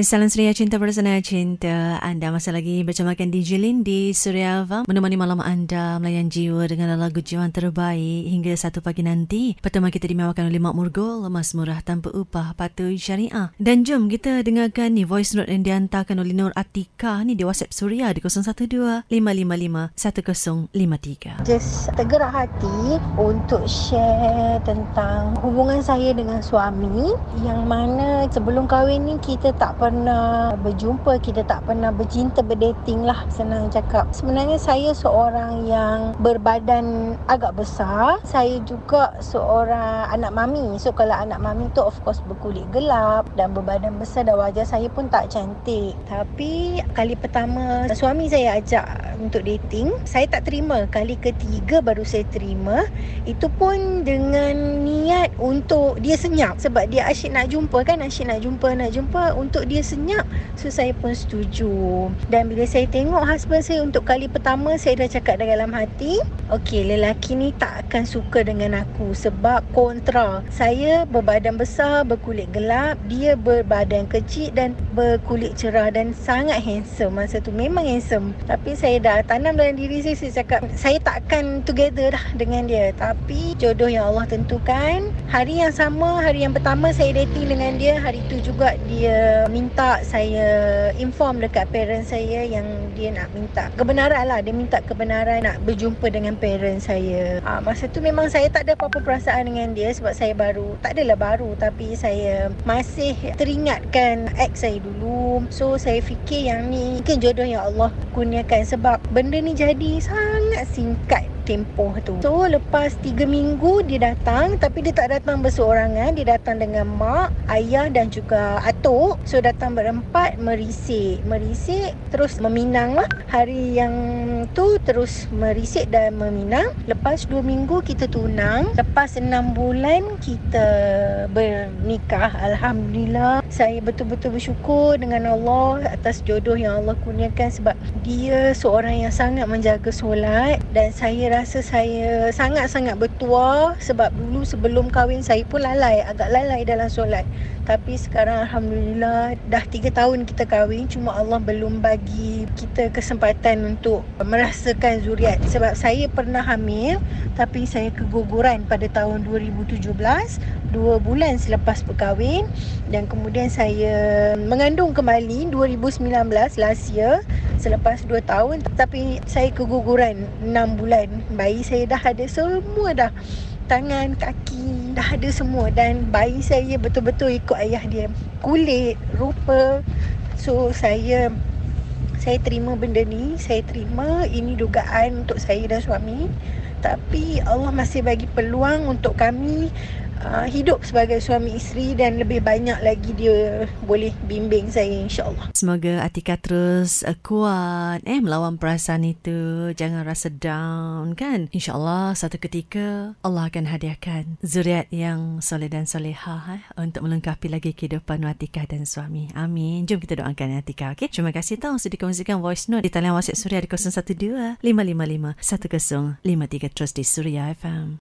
Salam Suria Cinta Bersama Cinta. Anda masih lagi bersama DJ Lin di Suria Farm Menemani malam anda melayan jiwa dengan lagu jiwa terbaik. Hingga satu pagi nanti Pertama kita dimewakan oleh Mak Murgul Lemas murah tanpa upah patuh syariah. Dan jom kita dengarkan ni voice note yang dihantarkan oleh Nur Atika Ni di WhatsApp Suria di 012-555-1053 Just tergerak hati untuk share tentang hubungan saya dengan suami Yang mana sebelum kahwin ni kita tak pernah pernah berjumpa, kita tak pernah bercinta, berdating lah senang cakap. Sebenarnya saya seorang yang berbadan agak besar. Saya juga seorang anak mami. So kalau anak mami tu of course berkulit gelap dan berbadan besar dan wajah saya pun tak cantik. Tapi kali pertama suami saya ajak untuk dating, saya tak terima. Kali ketiga baru saya terima. Itu pun dengan untuk dia senyap. Sebab dia asyik nak jumpa kan, asyik nak jumpa, nak jumpa untuk dia senyap so saya pun setuju. Dan bila saya tengok husband saya untuk kali pertama saya dah cakap dalam hati okey lelaki ni tak akan suka dengan aku sebab kontra saya berbadan besar berkulit gelap dia berbadan kecil dan berkulit cerah dan sangat handsome. Masa tu memang handsome. Tapi saya dah tanam dalam diri saya saya cakap saya tak akan together dah dengan dia. Tapi jodoh yang Allah tentukan hari yang sama hari yang pertama saya dating dengan dia. Hari tu juga dia minta saya inform dekat parents saya yang dia nak minta kebenaran lah. Dia minta kebenaran nak berjumpa dengan parents saya. Ha, masa tu memang saya tak ada apa-apa perasaan dengan dia sebab saya baru tak adalah baru tapi saya masih teringatkan ex saya dulu. So saya fikir yang ni mungkin jodoh yang Allah kurniakan sebab benda ni jadi sangat singkat tempoh tu. So lepas 3 minggu dia datang tapi dia tak datang berseorangan, dia datang dengan mak, ayah dan juga atuk. So datang berempat merisik, merisik terus meminang lah. Hari yang tu terus merisik dan meminang. Lepas 2 minggu kita tunang, lepas 6 bulan kita bernikah. Alhamdulillah. Saya betul-betul bersyukur dengan Allah atas jodoh yang Allah kurniakan sebab dia seorang yang sangat menjaga solat dan saya rasa saya sangat-sangat bertuah sebab dulu sebelum kahwin saya pun lalai, agak lalai dalam solat. Tapi sekarang Alhamdulillah dah 3 tahun kita kahwin cuma Allah belum bagi kita kesempatan untuk merasakan zuriat. Sebab saya pernah hamil tapi saya keguguran pada tahun 2017, 2 bulan selepas berkahwin dan kemudian saya mengandung kembali 2019 last year selepas 2 tahun tapi saya keguguran 6 bulan. Bayi saya dah ada semua dah. Tangan kaki dah ada semua. Dan bayi saya betul-betul ikut ayah dia. Kulit rupa. So saya saya terima benda ni. Saya terima ini dugaan untuk saya dan suami tapi Allah masih bagi peluang untuk kami uh, hidup sebagai suami isteri dan lebih banyak lagi dia boleh bimbing saya insyaAllah. Semoga Atika terus uh, kuat eh melawan perasaan itu. Jangan rasa down kan. InsyaAllah satu ketika Allah akan hadiahkan zuriat yang soleh dan soleha eh, untuk melengkapi lagi kehidupan Atika dan suami. Amin. Jom kita doakan Atika. Okay? Terima kasih tahu sudah dikongsikan voice note di talian WhatsApp Suria di 012 555 1053 terus di Suria FM.